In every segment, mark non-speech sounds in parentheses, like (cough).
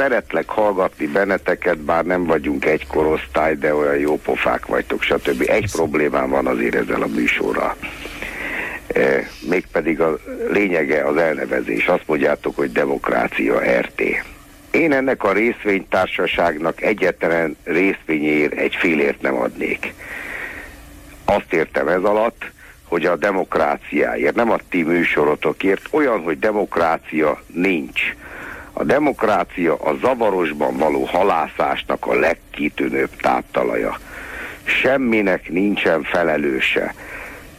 szeretlek hallgatni benneteket, bár nem vagyunk egy korosztály, de olyan jó pofák vagytok, stb. Egy problémám van azért ezzel a műsorral. E, mégpedig a lényege az elnevezés. Azt mondjátok, hogy demokrácia RT. Én ennek a részvénytársaságnak egyetlen részvényéért egy félért nem adnék. Azt értem ez alatt, hogy a demokráciáért, nem a ti műsorotokért, olyan, hogy demokrácia nincs. A demokrácia a zavarosban való halászásnak a legkitűnőbb táptalaja. Semminek nincsen felelőse.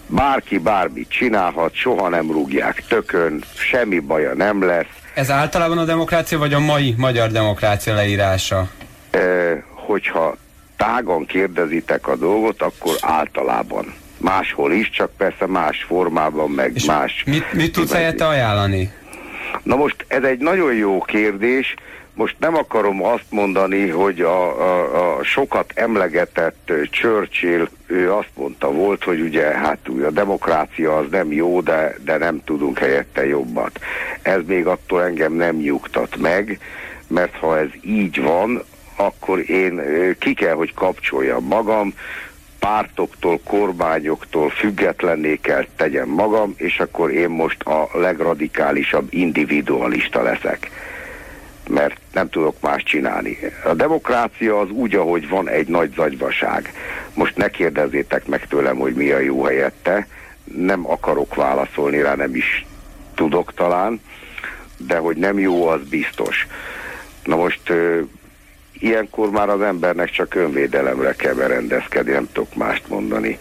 Bárki bármit csinálhat, soha nem rúgják tökön, semmi baja nem lesz. Ez általában a demokrácia, vagy a mai magyar demokrácia leírása? E, hogyha tágan kérdezitek a dolgot, akkor általában. Máshol is, csak persze más formában, meg És más... Mit, mit tudsz helyette ajánlani? Na most ez egy nagyon jó kérdés. Most nem akarom azt mondani, hogy a, a, a sokat emlegetett Churchill, ő azt mondta volt, hogy ugye hát a demokrácia az nem jó, de, de nem tudunk helyette jobbat. Ez még attól engem nem nyugtat meg, mert ha ez így van, akkor én ki kell, hogy kapcsoljam magam, pártoktól, kormányoktól függetlenné kell tegyem magam, és akkor én most a legradikálisabb individualista leszek. Mert nem tudok más csinálni. A demokrácia az úgy, ahogy van egy nagy zagyvaság. Most ne kérdezzétek meg tőlem, hogy mi a jó helyette. Nem akarok válaszolni rá, nem is tudok talán, de hogy nem jó, az biztos. Na most ilyenkor már az embernek csak önvédelemre kell berendezkedni, nem tudok mást mondani.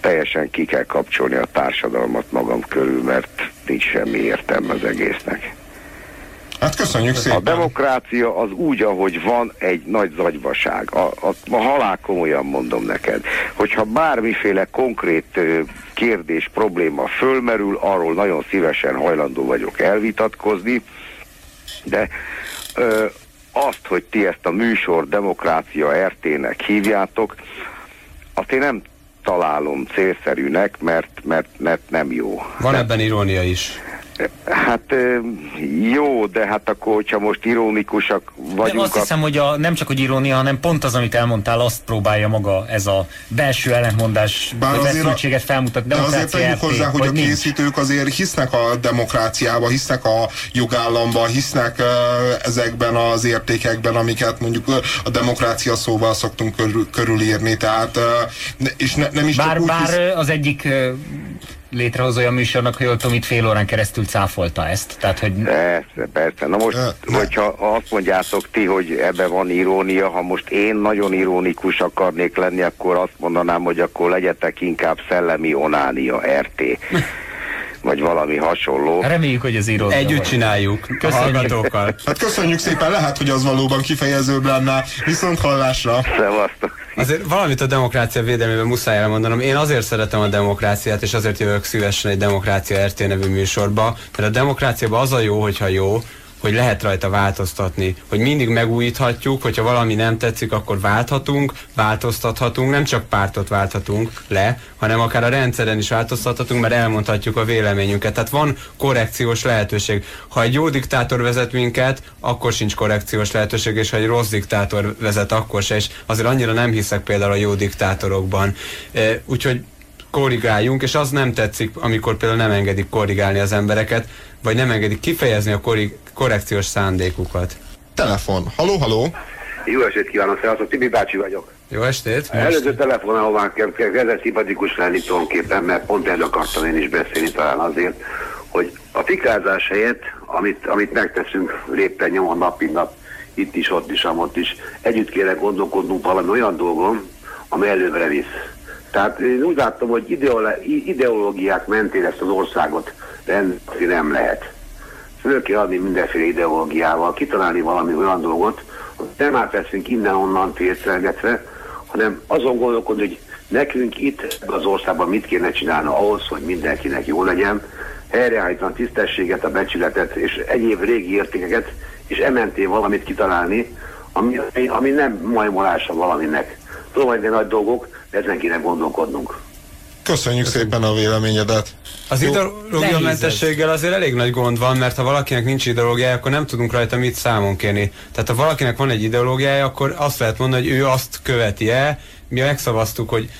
Teljesen ki kell kapcsolni a társadalmat magam körül, mert nincs semmi értelme az egésznek. Hát köszönjük szépen. A demokrácia az úgy, ahogy van, egy nagy zagyvaság. A, a, a halál komolyan mondom neked, hogyha bármiféle konkrét kérdés, probléma fölmerül, arról nagyon szívesen hajlandó vagyok elvitatkozni, de ö, azt, hogy ti ezt a műsor Demokrácia RT-nek hívjátok, azt én nem találom célszerűnek, mert, mert, mert nem jó. Van ebben irónia is. Hát jó, de hát akkor, hogyha most ironikusak vagyunk... De azt hiszem, hogy a, nem csak hogy irónia, hanem pont az, amit elmondtál, azt próbálja maga ez a belső ellentmondás, vagy feszültséget felmutatni. De azért tegyük hozzá, hogy a készítők azért hisznek a demokráciába, hisznek a jogállamba, hisznek uh, ezekben az értékekben, amiket mondjuk a demokrácia szóval szoktunk körül, körülírni, tehát uh, és ne, nem is bár, csak úgy bár hisz... az egyik létrehozója műsornak, hogy tudom, itt fél órán keresztül cáfolta ezt. Tehát, hogy... Persze, persze. Na most, ne. hogyha azt mondjátok ti, hogy ebben van irónia, ha most én nagyon ironikus akarnék lenni, akkor azt mondanám, hogy akkor legyetek inkább szellemi onánia RT. vagy valami hasonló. Reméljük, hogy az író. Együtt csináljuk. Köszönjük. Hát köszönjük szépen, lehet, hogy az valóban kifejezőbb lenne. Viszont hallásra. Szevasztok. Azért valamit a demokrácia védelmében muszáj elmondanom. Én azért szeretem a demokráciát, és azért jövök szívesen egy Demokrácia RT nevű műsorba, mert a demokráciában az a jó, hogyha jó, hogy lehet rajta változtatni, hogy mindig megújíthatjuk, hogyha valami nem tetszik, akkor válthatunk, változtathatunk, nem csak pártot válthatunk le, hanem akár a rendszeren is változtathatunk, mert elmondhatjuk a véleményünket. Tehát van korrekciós lehetőség. Ha egy jó diktátor vezet minket, akkor sincs korrekciós lehetőség, és ha egy rossz diktátor vezet, akkor se, és azért annyira nem hiszek például a jó diktátorokban. E, úgyhogy korrigáljunk, és az nem tetszik, amikor például nem engedik korrigálni az embereket, vagy nem engedik kifejezni a korrig korrekciós szándékukat. Telefon. Haló, haló. Jó estét kívánok, sziasztok, Tibi bácsi vagyok. Jó estét. Előző telefonálva kezdett szimpatikus lenni tulajdonképpen, mert pont erről akartam én is beszélni talán azért, hogy a fikázás helyett, amit, amit megteszünk lépten nyomon nap, mint nap, itt is, ott is, amott is, együtt kéne gondolkodnunk valami olyan dolgon, ami előbbre visz. Tehát én úgy láttam, hogy ideológiák mentén ezt az országot rendezni nem lehet föl kell adni mindenféle ideológiával, kitalálni valami olyan dolgot, hogy nem átveszünk innen-onnan tércelgetve, hanem azon gondolkodni, hogy nekünk itt az országban mit kéne csinálni ahhoz, hogy mindenkinek jó legyen, helyreállítani a tisztességet, a becsületet és egyéb régi értékeket, és ementén valamit kitalálni, ami, ami nem majmolása valaminek. Tudom, hogy nagy dolgok, de ezen kéne gondolkodnunk. Köszönjük szépen a véleményedet. Az ideológiamentességgel azért elég nagy gond van, mert ha valakinek nincs ideológiája, akkor nem tudunk rajta mit számon kérni. Tehát ha valakinek van egy ideológiája, akkor azt lehet mondani, hogy ő azt követi el, mi megszavaztuk, hogy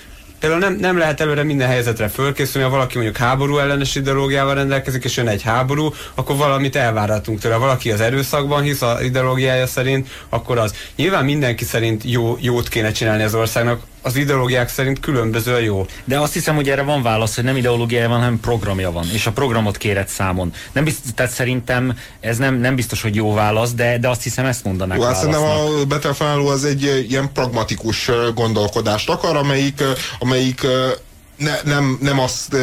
Például nem, nem lehet előre minden helyzetre fölkészülni, ha valaki mondjuk háború ellenes ideológiával rendelkezik, és jön egy háború, akkor valamit elváratunk tőle. Ha valaki az erőszakban hisz az ideológiája szerint, akkor az. Nyilván mindenki szerint jó, jót kéne csinálni az országnak, az ideológiák szerint különböző a jó. De azt hiszem, hogy erre van válasz, hogy nem ideológiája van, hanem programja van, és a programot kéred számon. Nem biztos, tehát szerintem ez nem, nem biztos, hogy jó válasz, de, de azt hiszem ezt mondanák Jó, Szerintem a betelefonáló az egy ilyen pragmatikus gondolkodást akar, amelyik, amelyik ne, nem, nem azt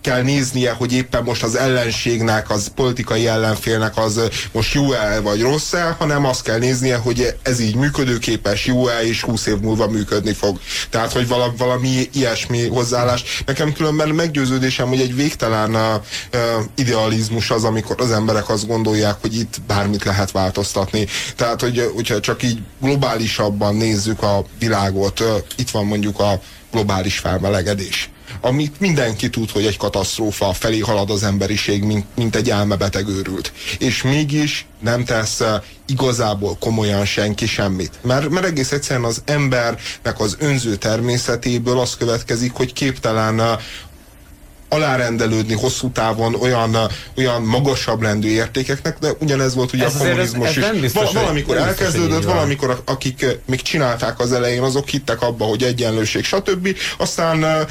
kell néznie, hogy éppen most az ellenségnek, az politikai ellenfélnek az most jó-e vagy rossz-e, hanem azt kell néznie, hogy ez így működőképes, jó-e, és 20 év múlva működni fog. Tehát, hogy valami, valami ilyesmi hozzáállás. Nekem különben meggyőződésem, hogy egy végtelen uh, idealizmus az, amikor az emberek azt gondolják, hogy itt bármit lehet változtatni. Tehát, hogy, hogyha csak így globálisabban nézzük a világot, itt van mondjuk a globális felmelegedés amit mindenki tud, hogy egy katasztrófa felé halad az emberiség, mint, mint egy elmebeteg őrült. És mégis nem tesz eh, igazából komolyan senki semmit. Mert, mert egész egyszerűen az embernek az önző természetéből az következik, hogy képtelen eh, alárendelődni hosszú távon olyan, eh, olyan magasabb rendű értékeknek, de ugyanez volt ugye ez a kommunizmus ez, ez is. Biztos, Val- valamikor nem elkezdődött, valamikor akik még csinálták az elején, azok hittek abba, hogy egyenlőség, stb. Aztán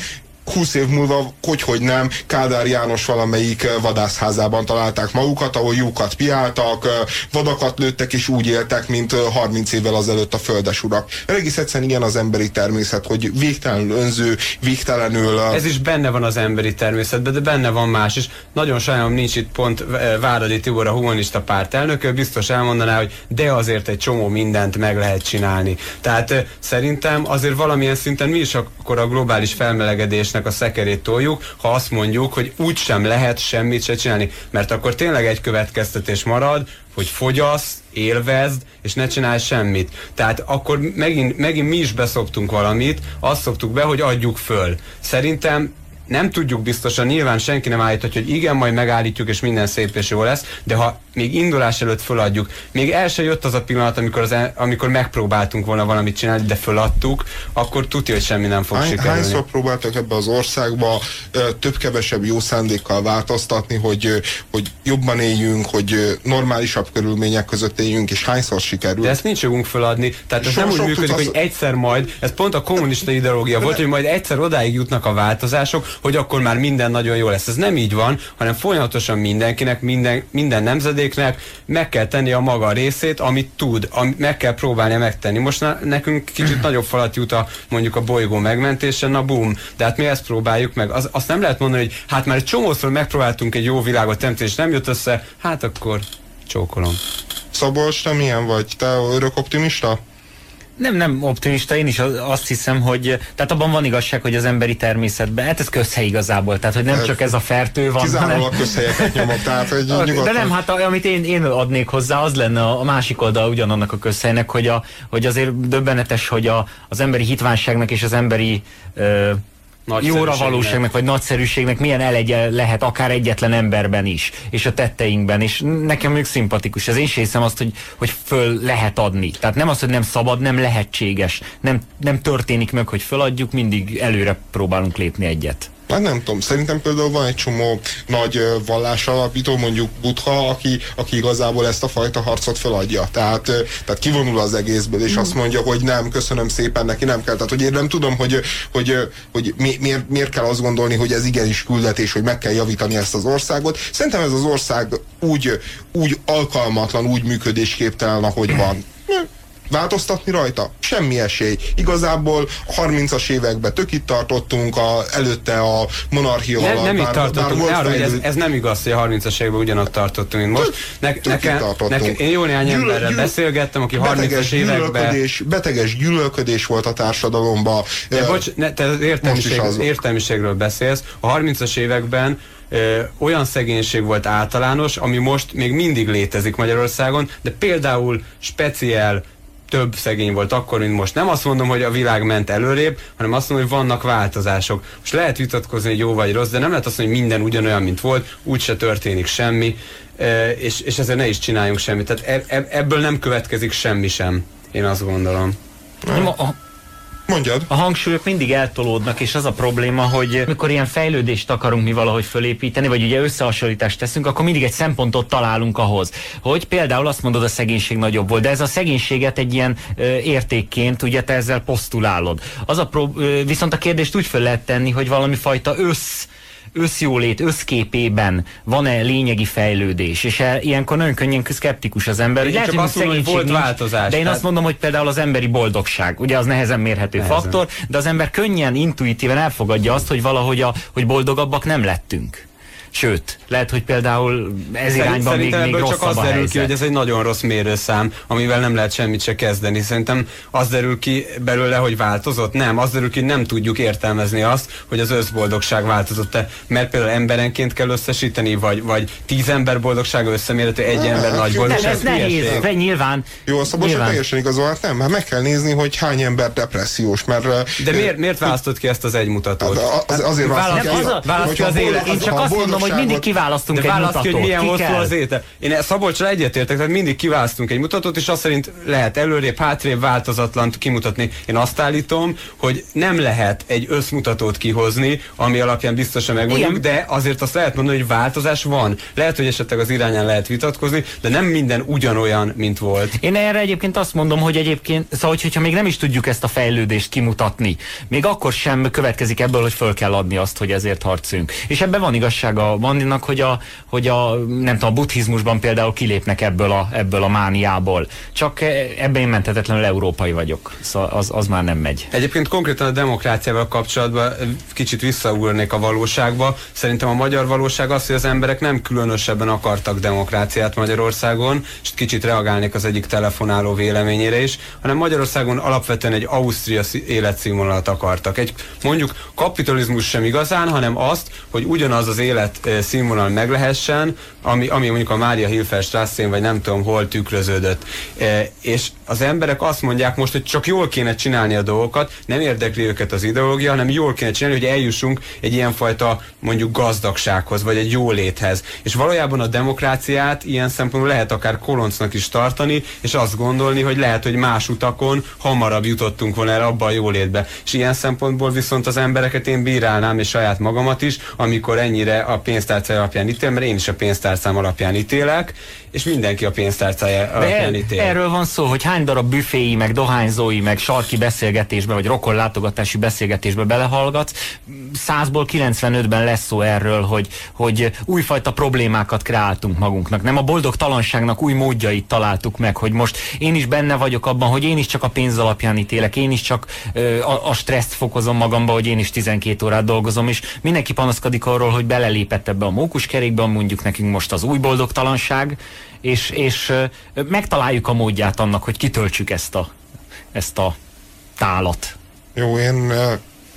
20 év múlva, hogy, hogy nem, Kádár János valamelyik eh, vadászházában találták magukat, ahol lyukat piáltak, eh, vadakat lőttek, és úgy éltek, mint 30 eh, évvel azelőtt a földes urak. Egész egyszerűen ilyen az emberi természet, hogy végtelenül önző, végtelenül... Ez is benne van az emberi természetben, de benne van más is. Nagyon sajnálom, nincs itt pont Váradi Tibor, a humanista párt elnöke, biztos elmondaná, hogy de azért egy csomó mindent meg lehet csinálni. Tehát szerintem azért valamilyen szinten mi is akkor a globális felmelegedés kérdésnek a szekerét toljuk, ha azt mondjuk, hogy úgy sem lehet semmit se csinálni. Mert akkor tényleg egy következtetés marad, hogy fogyasz, élvezd, és ne csinálj semmit. Tehát akkor megint, megint mi is beszoptunk valamit, azt szoktuk be, hogy adjuk föl. Szerintem nem tudjuk biztosan, nyilván senki nem állíthatja, hogy igen, majd megállítjuk, és minden szép és jó lesz, de ha még indulás előtt föladjuk, még el se jött az a pillanat, amikor, az, amikor megpróbáltunk volna valamit csinálni, de föladtuk, akkor tudja, hogy semmi nem fog Hány, sikerülni. Hányszor próbáltak ebbe az országba több-kevesebb jó szándékkal változtatni, hogy, hogy jobban éljünk, hogy normálisabb körülmények között éljünk, és hányszor sikerült? De ezt nincs jogunk föladni, tehát ez nem úgy működik, az... hogy egyszer majd, ez pont a kommunista ideológia volt, hogy majd egyszer odáig jutnak a változások, hogy akkor már minden nagyon jó lesz. Ez nem így van, hanem folyamatosan mindenkinek, minden, minden nemzedéknek meg kell tenni a maga részét, amit tud, amit meg kell próbálnia megtenni. Most nekünk kicsit (clears throat) nagyobb falat jut a, mondjuk a bolygó megmentése, na bum, de hát mi ezt próbáljuk meg. Az, azt nem lehet mondani, hogy hát már egy csomószor megpróbáltunk egy jó világot teremteni, és nem jött össze, hát akkor csókolom. Szabolcs, te milyen vagy? Te örök optimista? Nem, nem optimista, én is azt hiszem, hogy tehát abban van igazság, hogy az emberi természetben, hát ez közhely igazából, tehát hogy nem csak ez a fertő van. Kizárólag hanem... közhelyeket nyomok, tehát hogy (laughs) nyugodtan. De nem, hát amit én, én adnék hozzá, az lenne a másik oldal ugyanannak a közhelynek, hogy, a, hogy azért döbbenetes, hogy a, az emberi hitvánságnak és az emberi ö, jóra valóságnak, vagy nagyszerűségnek milyen elegye lehet akár egyetlen emberben is, és a tetteinkben, és nekem még szimpatikus. Ez én sem hiszem azt, hogy, hogy föl lehet adni. Tehát nem az, hogy nem szabad, nem lehetséges. Nem, nem történik meg, hogy föladjuk, mindig előre próbálunk lépni egyet. Hát nem tudom, szerintem például van egy csomó nagy vallás alapító, mondjuk Buddha, aki, aki igazából ezt a fajta harcot feladja. Tehát, tehát kivonul az egészből, és mm. azt mondja, hogy nem, köszönöm szépen, neki nem kell. Tehát, hogy én nem tudom, hogy, hogy, hogy mi, miért, miért kell azt gondolni, hogy ez igenis küldetés, hogy meg kell javítani ezt az országot. Szerintem ez az ország úgy, úgy alkalmatlan, úgy működésképtelen, ahogy van változtatni rajta? Semmi esély. Igazából a 30-as években tök itt tartottunk, a, előtte a monarchia ne, alatt. Nem itt tartottunk, bár arra, ez, ez nem igaz, hogy a 30-as években ugyanott tartottunk, mint most. Ne, tök nekem, nekem, én jó néhány emberrel gyűl, beszélgettem, aki 30-as években... Beteges gyűlölködés volt a társadalomban. De bocs, ne, te az értelmiség, értelmiségről beszélsz. A 30-as években ö, olyan szegénység volt általános, ami most még mindig létezik Magyarországon, de például speciál több szegény volt akkor, mint most. Nem azt mondom, hogy a világ ment előrébb, hanem azt mondom, hogy vannak változások. Most lehet vitatkozni, hogy jó vagy rossz, de nem lehet azt mondani, hogy minden ugyanolyan, mint volt, úgyse történik semmi, és, és ezért ne is csináljunk semmit. Tehát e, e, ebből nem következik semmi sem, én azt gondolom. Nem, a, Mondjad. A hangsúlyok mindig eltolódnak, és az a probléma, hogy mikor ilyen fejlődést akarunk mi valahogy fölépíteni, vagy ugye összehasonlítást teszünk, akkor mindig egy szempontot találunk ahhoz, hogy például azt mondod, a szegénység nagyobb volt, de ez a szegénységet egy ilyen ö, értékként, ugye te ezzel posztulálod. Az a pro, ö, viszont a kérdést úgy föl lehet tenni, hogy valami fajta össz összjólét, összképében van-e lényegi fejlődés, és e, ilyenkor nagyon könnyen szkeptikus az ember. Én lehet, csak azt mondom, hogy volt nincs, változás. De én tehát... azt mondom, hogy például az emberi boldogság, ugye az nehezen mérhető nehezen. faktor, de az ember könnyen, intuitíven elfogadja azt, hogy valahogy a, hogy boldogabbak nem lettünk. Sőt, lehet, hogy például ez Szerint, irányban még, még rosszabb csak az derül helyzet. ki, hogy ez egy nagyon rossz mérőszám, amivel nem lehet semmit se kezdeni. Szerintem az derül ki belőle, hogy változott? Nem, az derül ki, hogy nem tudjuk értelmezni azt, hogy az összboldogság változott-e. Mert például emberenként kell összesíteni, vagy, vagy tíz ember boldogsága összemérhető, egy ember nagy boldogság. Nem, ez nehéz, de nyilván. Jó, a Szabos teljesen igazol, hát nem, hát meg kell nézni, hogy hány ember depressziós, mert... De miért, miért választott ki ezt az egy mutatót? Hát az, azért választott ki az, az, élet. Én csak azt mondom, hogy mindig kiválasztunk de egy mutatót. hogy milyen ki hosszú az étel. Én Szabolcsra egyetértek, tehát mindig kiválasztunk egy mutatót, és azt szerint lehet előrébb, hátrébb változatlan kimutatni. Én azt állítom, hogy nem lehet egy összmutatót kihozni, ami alapján biztosan megmondjuk, de azért azt lehet mondani, hogy változás van. Lehet, hogy esetleg az irányán lehet vitatkozni, de nem minden ugyanolyan, mint volt. Én erre egyébként azt mondom, hogy egyébként, szóval, hogyha még nem is tudjuk ezt a fejlődést kimutatni, még akkor sem következik ebből, hogy föl kell adni azt, hogy ezért harcunk. És ebben van igazsága Mandinak, hogy a, hogy a, nem tudom, a buddhizmusban például kilépnek ebből a, ebből a mániából. Csak ebben én mentetetlenül európai vagyok. Szóval az, az már nem megy. Egyébként konkrétan a demokráciával kapcsolatban kicsit visszaúrnék a valóságba. Szerintem a magyar valóság az, hogy az emberek nem különösebben akartak demokráciát Magyarországon, és kicsit reagálnék az egyik telefonáló véleményére is, hanem Magyarországon alapvetően egy Ausztria életszínvonalat akartak. Egy mondjuk kapitalizmus sem igazán, hanem azt, hogy ugyanaz az élet színvonal meg lehessen, ami, ami mondjuk a Mária Hilfer vagy nem tudom hol tükröződött. És az emberek azt mondják most, hogy csak jól kéne csinálni a dolgokat, nem érdekli őket az ideológia, hanem jól kéne csinálni, hogy eljussunk egy ilyenfajta mondjuk gazdagsághoz, vagy egy jóléthez. És valójában a demokráciát ilyen szempontból lehet akár koloncnak is tartani, és azt gondolni, hogy lehet, hogy más utakon hamarabb jutottunk volna el abba a jólétbe. És ilyen szempontból viszont az embereket én bírálnám, és saját magamat is, amikor ennyire a pénztárcája alapján ítél, mert én is a pénztárcám alapján ítélek, és mindenki a pénztárcája alapján ítél. Erről van szó, hogy hány darab büféi, meg dohányzói, meg sarki beszélgetésbe, vagy rokon látogatási beszélgetésbe belehallgatsz. Százból 95-ben lesz szó erről, hogy, hogy újfajta problémákat kreáltunk magunknak. Nem a boldogtalanságnak új módjait találtuk meg, hogy most én is benne vagyok abban, hogy én is csak a pénz alapján ítélek, én is csak ö, a, a stresszt fokozom magamba, hogy én is 12 órát dolgozom, és mindenki panaszkodik arról, hogy belelépett ebbe a mókuskerékbe, mondjuk nekünk most az új boldogtalanság, és, és megtaláljuk a módját annak, hogy kitöltsük ezt a, ezt a tálat. Jó, én,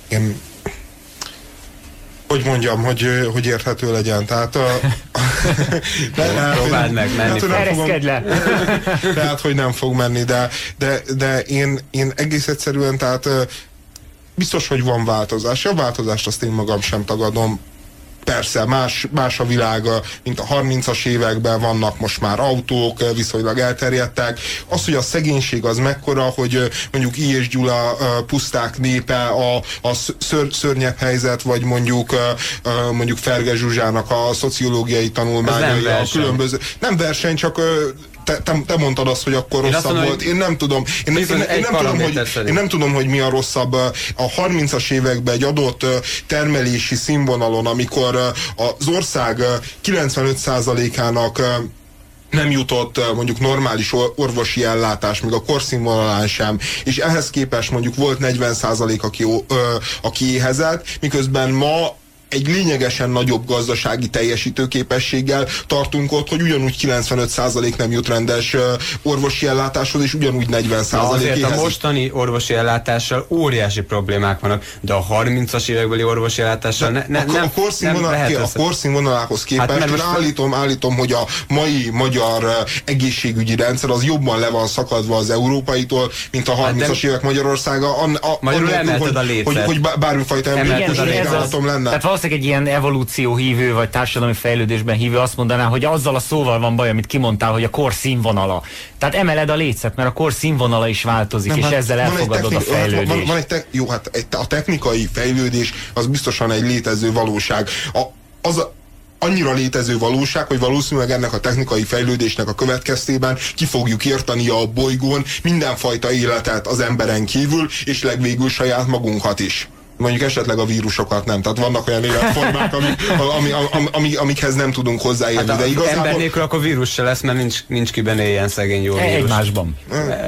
én hogy mondjam, hogy, hogy érthető legyen. Tehát a, (laughs) ne, Próbáld meg menni. Tehát, fogom, le. (laughs) tehát, hogy nem fog menni, de, de, de én, én egész egyszerűen, tehát biztos, hogy van változás. A változást azt én magam sem tagadom Persze, más, más a világ, mint a 30-as években vannak most már autók, viszonylag elterjedtek. Az, hogy a szegénység az mekkora, hogy mondjuk I. és Gyula puszták népe a, a ször, szörnyebb helyzet, vagy mondjuk mondjuk Ferge Zsuzsának a szociológiai tanulmányai, a különböző... Nem verseny, csak te, te, te mondtad azt, hogy akkor én rosszabb volt. Én nem tudom. Én, én, én, én, nem tudom hogy, én nem tudom, hogy mi a rosszabb. A 30-as években egy adott termelési színvonalon, amikor az ország 95%-ának nem jutott mondjuk normális orvosi ellátás, még a korszínvonalán sem, és ehhez képest mondjuk volt 40% aki, ö, aki éhezett, miközben ma egy lényegesen nagyobb gazdasági teljesítőképességgel tartunk ott, hogy ugyanúgy 95% nem jut rendes orvosi ellátáshoz, és ugyanúgy 40% Na azért a mostani orvosi ellátással óriási problémák vannak, de a 30-as évekbeli orvosi ellátással ne, ne, a, nem, a korszínvonal, nem lehet a korszínvonalához képest hát, állítom, állítom, hogy a mai magyar egészségügyi rendszer az jobban le van szakadva az európaitól, mint a 30-as hát évek Magyarországa. A, a, Magyarul emelted a lécet. Hogy, hogy bármifajta emberi lenne. Tehát valószínűleg egy ilyen evolúció hívő, vagy társadalmi fejlődésben hívő azt mondaná, hogy azzal a szóval van baj, amit kimondtál, hogy a kor színvonala. Tehát emeled a lécet, mert a kor színvonala is változik, Nem, és hát ezzel elfogadod technik, a fejlődést. Van, van egy te, jó, hát egy, a technikai fejlődés az biztosan egy létező valóság. A, az, annyira létező valóság, hogy valószínűleg ennek a technikai fejlődésnek a következtében ki fogjuk érteni a bolygón mindenfajta életet az emberen kívül, és legvégül saját magunkat is mondjuk esetleg a vírusokat nem. Tehát vannak olyan életformák, ami, ami, ami, ami, amikhez nem tudunk hozzáérni. Hát de igazából... ember nélkül akkor vírus se lesz, mert nincs, nincs kiben éljen szegény jó vírus. Egymásban.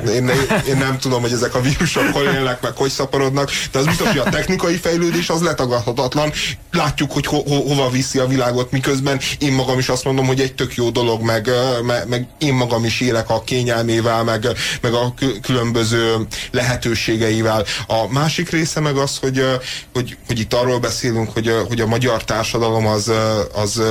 Én, én, nem tudom, hogy ezek a vírusok hol élnek, meg hogy szaporodnak, de az biztos, hogy a technikai fejlődés az letagadhatatlan. Látjuk, hogy ho, ho, hova viszi a világot, miközben én magam is azt mondom, hogy egy tök jó dolog, meg, meg, meg én magam is élek a kényelmével, meg, meg a különböző lehetőségeivel. A másik része meg az, hogy hogy, hogy itt arról beszélünk, hogy, hogy a magyar társadalom az, az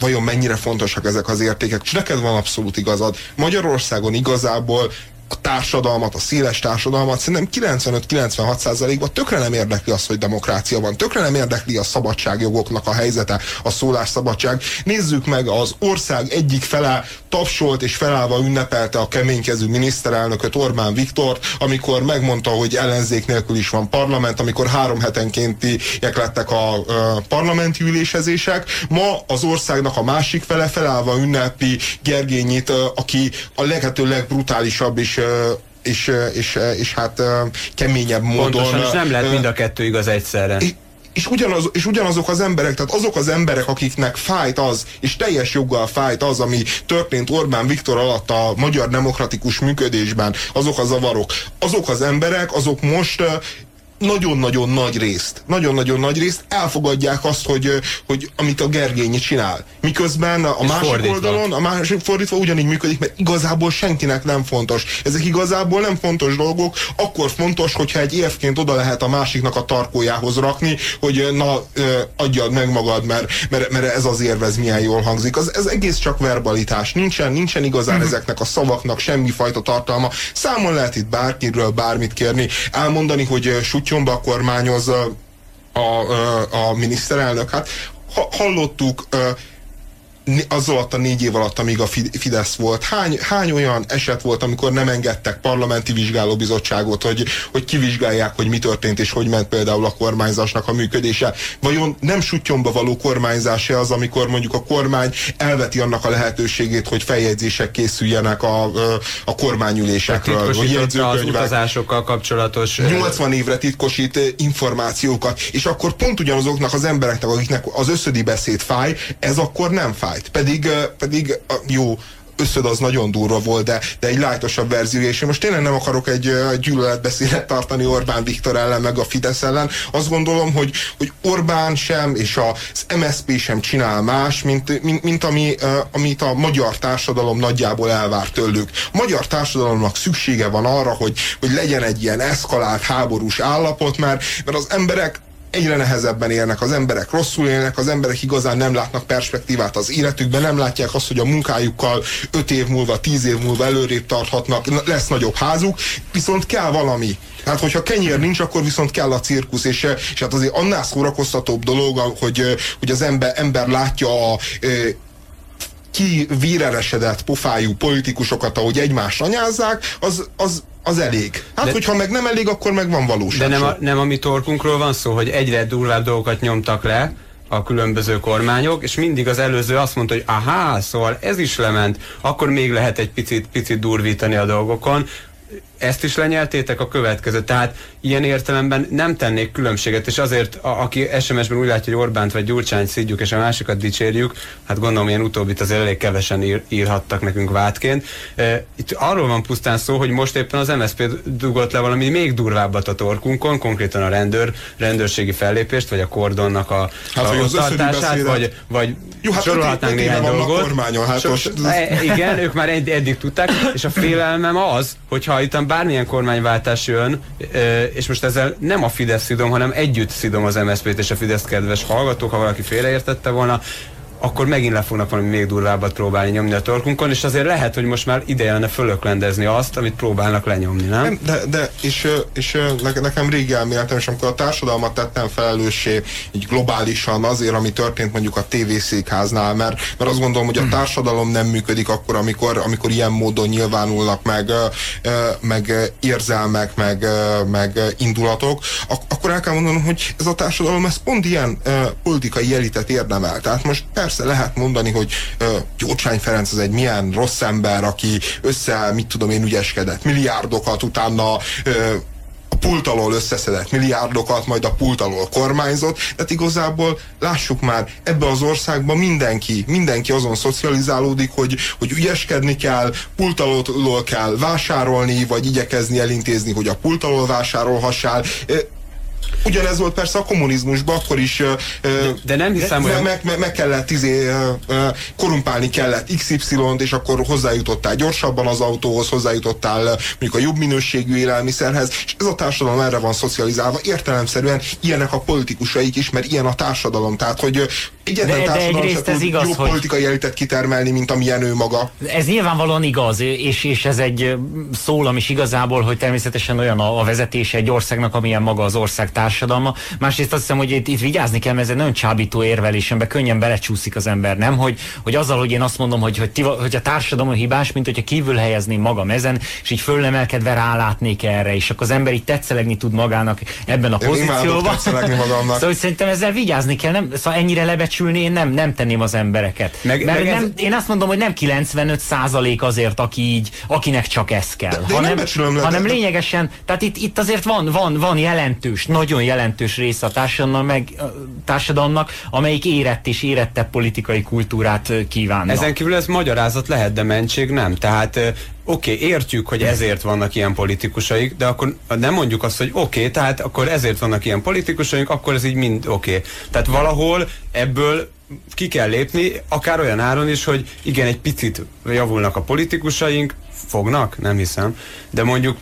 vajon mennyire fontosak ezek az értékek, és neked van abszolút igazad. Magyarországon igazából a társadalmat, a széles társadalmat szerintem 95-96 százalékban tökre nem érdekli az, hogy demokrácia van, tökre nem érdekli a szabadságjogoknak a helyzete, a szólásszabadság. Nézzük meg az ország egyik fele tapsolt és felállva ünnepelte a keménykező miniszterelnököt Orbán Viktor, amikor megmondta, hogy ellenzék nélkül is van parlament, amikor három hetenkénti lettek a, a parlamenti ülésezések. Ma az országnak a másik fele felállva ünnepi Gergényit, aki a lehető legbrutálisabb és és, és, és hát keményebb módon. Pontosan, és nem lehet mind a kettő igaz egyszerre. És, ugyanaz, és ugyanazok az emberek, tehát azok az emberek, akiknek fájt az, és teljes joggal fájt az, ami történt Orbán Viktor alatt a magyar demokratikus működésben, azok a zavarok, azok az emberek, azok most nagyon-nagyon nagy részt, nagyon-nagyon nagy részt elfogadják azt, hogy, hogy amit a Gergényi csinál. Miközben a És másik fordítva. oldalon, a másik fordítva ugyanígy működik, mert igazából senkinek nem fontos. Ezek igazából nem fontos dolgok, akkor fontos, hogyha egy évként oda lehet a másiknak a tarkójához rakni, hogy na, adjad meg magad, mert, mert, mert ez az érvez milyen jól hangzik. Az, ez egész csak verbalitás. Nincsen, nincsen igazán mm. ezeknek a szavaknak semmifajta tartalma. Számon lehet itt bárkiről bármit kérni, elmondani, hogy kutyomba kormányoz a, a, a miniszterelnök. Hát ha, hallottuk az alatt a négy év alatt, amíg a Fidesz volt, hány, hány olyan eset volt, amikor nem engedtek parlamenti vizsgálóbizottságot, hogy, hogy kivizsgálják, hogy mi történt és hogy ment például a kormányzásnak a működése. Vajon nem sutyomba való kormányzás az, amikor mondjuk a kormány elveti annak a lehetőségét, hogy feljegyzések készüljenek a, a kormányülésekről, vagy az utazásokkal kapcsolatos... 80 évre titkosít információkat, és akkor pont ugyanazoknak az embereknek, akiknek az összödi beszéd fáj, ez akkor nem fáj light. Pedig, pedig jó, összöd az nagyon durva volt, de, de egy lájtosabb verzió, és én most tényleg nem akarok egy gyűlöletbeszédet tartani Orbán Viktor ellen, meg a Fidesz ellen. Azt gondolom, hogy, hogy Orbán sem, és az MSZP sem csinál más, mint, mint, mint ami, amit a magyar társadalom nagyjából elvár tőlük. A magyar társadalomnak szüksége van arra, hogy, hogy legyen egy ilyen eszkalált háborús állapot, mert, mert az emberek egyre nehezebben élnek, az emberek rosszul élnek, az emberek igazán nem látnak perspektívát az életükben, nem látják azt, hogy a munkájukkal 5 év múlva, 10 év múlva előrébb tarthatnak, lesz nagyobb házuk, viszont kell valami. Hát, hogyha kenyér nincs, akkor viszont kell a cirkusz, és, és hát azért annál szórakoztatóbb dolog, hogy, hogy az ember, ember látja a ki víreresedett pofájú politikusokat, ahogy egymást anyázzák, az, az, az elég. Hát, de, hogyha meg nem elég, akkor meg van valóság. De nem a, nem a mi torkunkról van szó, hogy egyre durvább dolgokat nyomtak le, a különböző kormányok, és mindig az előző azt mondta, hogy aha, szóval ez is lement, akkor még lehet egy picit, picit durvítani a dolgokon ezt is lenyeltétek a következő. Tehát ilyen értelemben nem tennék különbséget, és azért, a, aki SMS-ben úgy látja, hogy Orbánt vagy Gyurcsányt szidjuk, és a másikat dicsérjük, hát gondolom ilyen utóbbit azért elég kevesen ír, írhattak nekünk vádként. E, itt arról van pusztán szó, hogy most éppen az MSZP dugott le valami még durvábbat a torkunkon, konkrétan a rendőr, rendőrségi fellépést, vagy a kordonnak a, hát, a tartását, vagy, vagy jó, hát sorolhatnánk néhány dolgot. Kormányon, hát so, most... e, igen, ők már edd, eddig tudták, és a félelmem az, hogyha itt bármilyen kormányváltás jön, és most ezzel nem a Fidesz szidom, hanem együtt szidom az MSZP-t és a Fidesz kedves hallgatók, ha valaki félreértette volna, akkor megint le fognak valami még durvábbat próbálni nyomni a torkunkon, és azért lehet, hogy most már ideje lenne fölöklendezni azt, amit próbálnak lenyomni, nem? nem de, de és, és nekem régi elméletem, és amikor a társadalmat tettem felelőssé így globálisan azért, ami történt mondjuk a tévészékháznál, mert, mert azt gondolom, hogy a társadalom nem működik akkor, amikor, amikor ilyen módon nyilvánulnak meg, meg érzelmek, meg, meg indulatok, akkor el kell mondanom, hogy ez a társadalom ez pont ilyen politikai elitet érdemel. Tehát most persze persze lehet mondani, hogy uh, Gyurcsány Ferenc az egy milyen rossz ember, aki össze, mit tudom én, ügyeskedett milliárdokat, utána uh, a pult alól összeszedett milliárdokat, majd a pult alól kormányzott, tehát igazából lássuk már, ebbe az országban mindenki, mindenki azon szocializálódik, hogy, hogy ügyeskedni kell, pult alól kell vásárolni, vagy igyekezni elintézni, hogy a pult alól vásárolhassál. Ugyanez volt persze a kommunizmusban, akkor is de, de nem hiszem, hogy... Meg, meg, meg kellett izé, korumpálni kellett XY-t, és akkor hozzájutottál gyorsabban az autóhoz, hozzájutottál mondjuk a jobb minőségű élelmiszerhez, és ez a társadalom erre van szocializálva. Értelemszerűen ilyenek a politikusaik is, mert ilyen a társadalom. Tehát, hogy egyetlen de, társadalom de ez igaz, jobb hogy... politikai elitet kitermelni, mint amilyen ő maga. Ez nyilvánvalóan igaz, és, és ez egy szólam is igazából, hogy természetesen olyan a, a vezetése egy országnak, amilyen maga az ország társadalma. Másrészt azt hiszem, hogy itt, itt vigyázni kell, mert ez egy nagyon csábító érvelésembe könnyen belecsúszik az ember, nem? Hogy, hogy azzal, hogy én azt mondom, hogy, hogy, ti, hogy a társadalom hibás, mint hogyha kívül helyezném magam ezen, és így föllemelkedve rálátnék erre, és akkor az ember így tetszelegni tud magának ebben a én pozícióban. (laughs) Szóval szerintem ezzel vigyázni kell, nem? Szóval ennyire lebecsülni én nem, nem tenném az embereket. Meg, Mert meg nem, ez... én azt mondom, hogy nem 95 százalék azért, aki így, akinek csak ez kell. De, de hanem, hanem lényegesen, tehát itt, itt azért van, van, van jelentős, nagyon jelentős része a társadalomnak, társadalomnak, amelyik érett és érettebb politikai kultúrát kívánna. Ezen kívül ez magyarázat lehet, de mentség nem. Tehát oké, okay, értjük, hogy ezért vannak ilyen politikusaik, de akkor nem mondjuk azt, hogy oké, okay, tehát akkor ezért vannak ilyen politikusaink, akkor ez így mind oké. Okay. Tehát valahol ebből ki kell lépni, akár olyan áron is, hogy igen, egy picit javulnak a politikusaink, fognak, nem hiszem, de mondjuk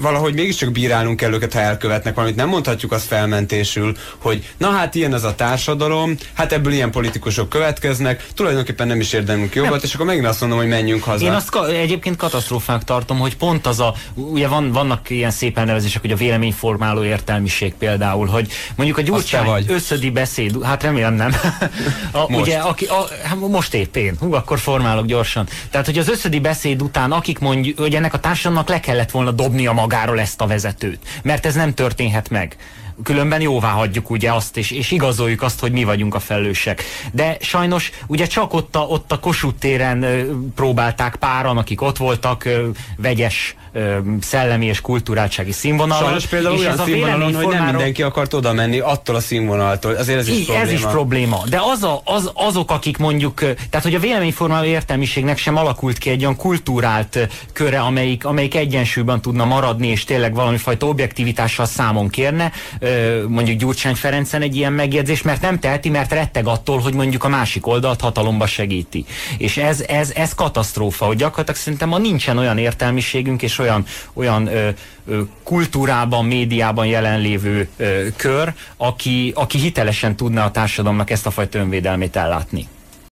valahogy mégiscsak bírálnunk kell őket, ha elkövetnek valamit. Nem mondhatjuk azt felmentésül, hogy na hát ilyen az a társadalom, hát ebből ilyen politikusok következnek, tulajdonképpen nem is érdemünk jobbat, nem. és akkor megint azt mondom, hogy menjünk haza. Én azt ka egyébként katasztrófák tartom, hogy pont az a, ugye van, vannak ilyen szépen nevezések, hogy a véleményformáló értelmiség például, hogy mondjuk a Gyurcsány összödi beszéd, hát remélem nem. (laughs) a, most. Ugye, aki, a, hát most épp én, hú, akkor formálok gyorsan. Tehát, hogy az összödi beszéd után, akik mondjuk, hogy ennek a társadalomnak le kellett volna dobnia magáról ezt a vezetőt. Mert ez nem történhet meg. Különben jóvá hagyjuk ugye azt, és, és igazoljuk azt, hogy mi vagyunk a felelősek. De sajnos ugye csak ott a, ott a Kossuth téren próbálták páran, akik ott voltak, vegyes szellemi és kulturáltsági színvonalon. Sajnos például és olyan színvonalon, hogy nem mindenki akart oda menni attól a színvonaltól. Azért ez is probléma. Ez is probléma. De az a, az, azok, akik mondjuk, tehát hogy a véleményformáló értelmiségnek sem alakult ki egy olyan kultúrált köre, amelyik, amelyik egyensúlyban tudna maradni, és tényleg valami fajta objektivitással számon kérne, mondjuk Gyurcsány Ferencen egy ilyen megjegyzés, mert nem teheti, mert retteg attól, hogy mondjuk a másik oldalt hatalomba segíti. És ez, ez, ez katasztrófa, hogy gyakorlatilag szerintem ma nincsen olyan értelmiségünk és olyan, olyan ö, ö, kultúrában, médiában jelenlévő ö, kör, aki, aki hitelesen tudna a társadalomnak ezt a fajta önvédelmét ellátni.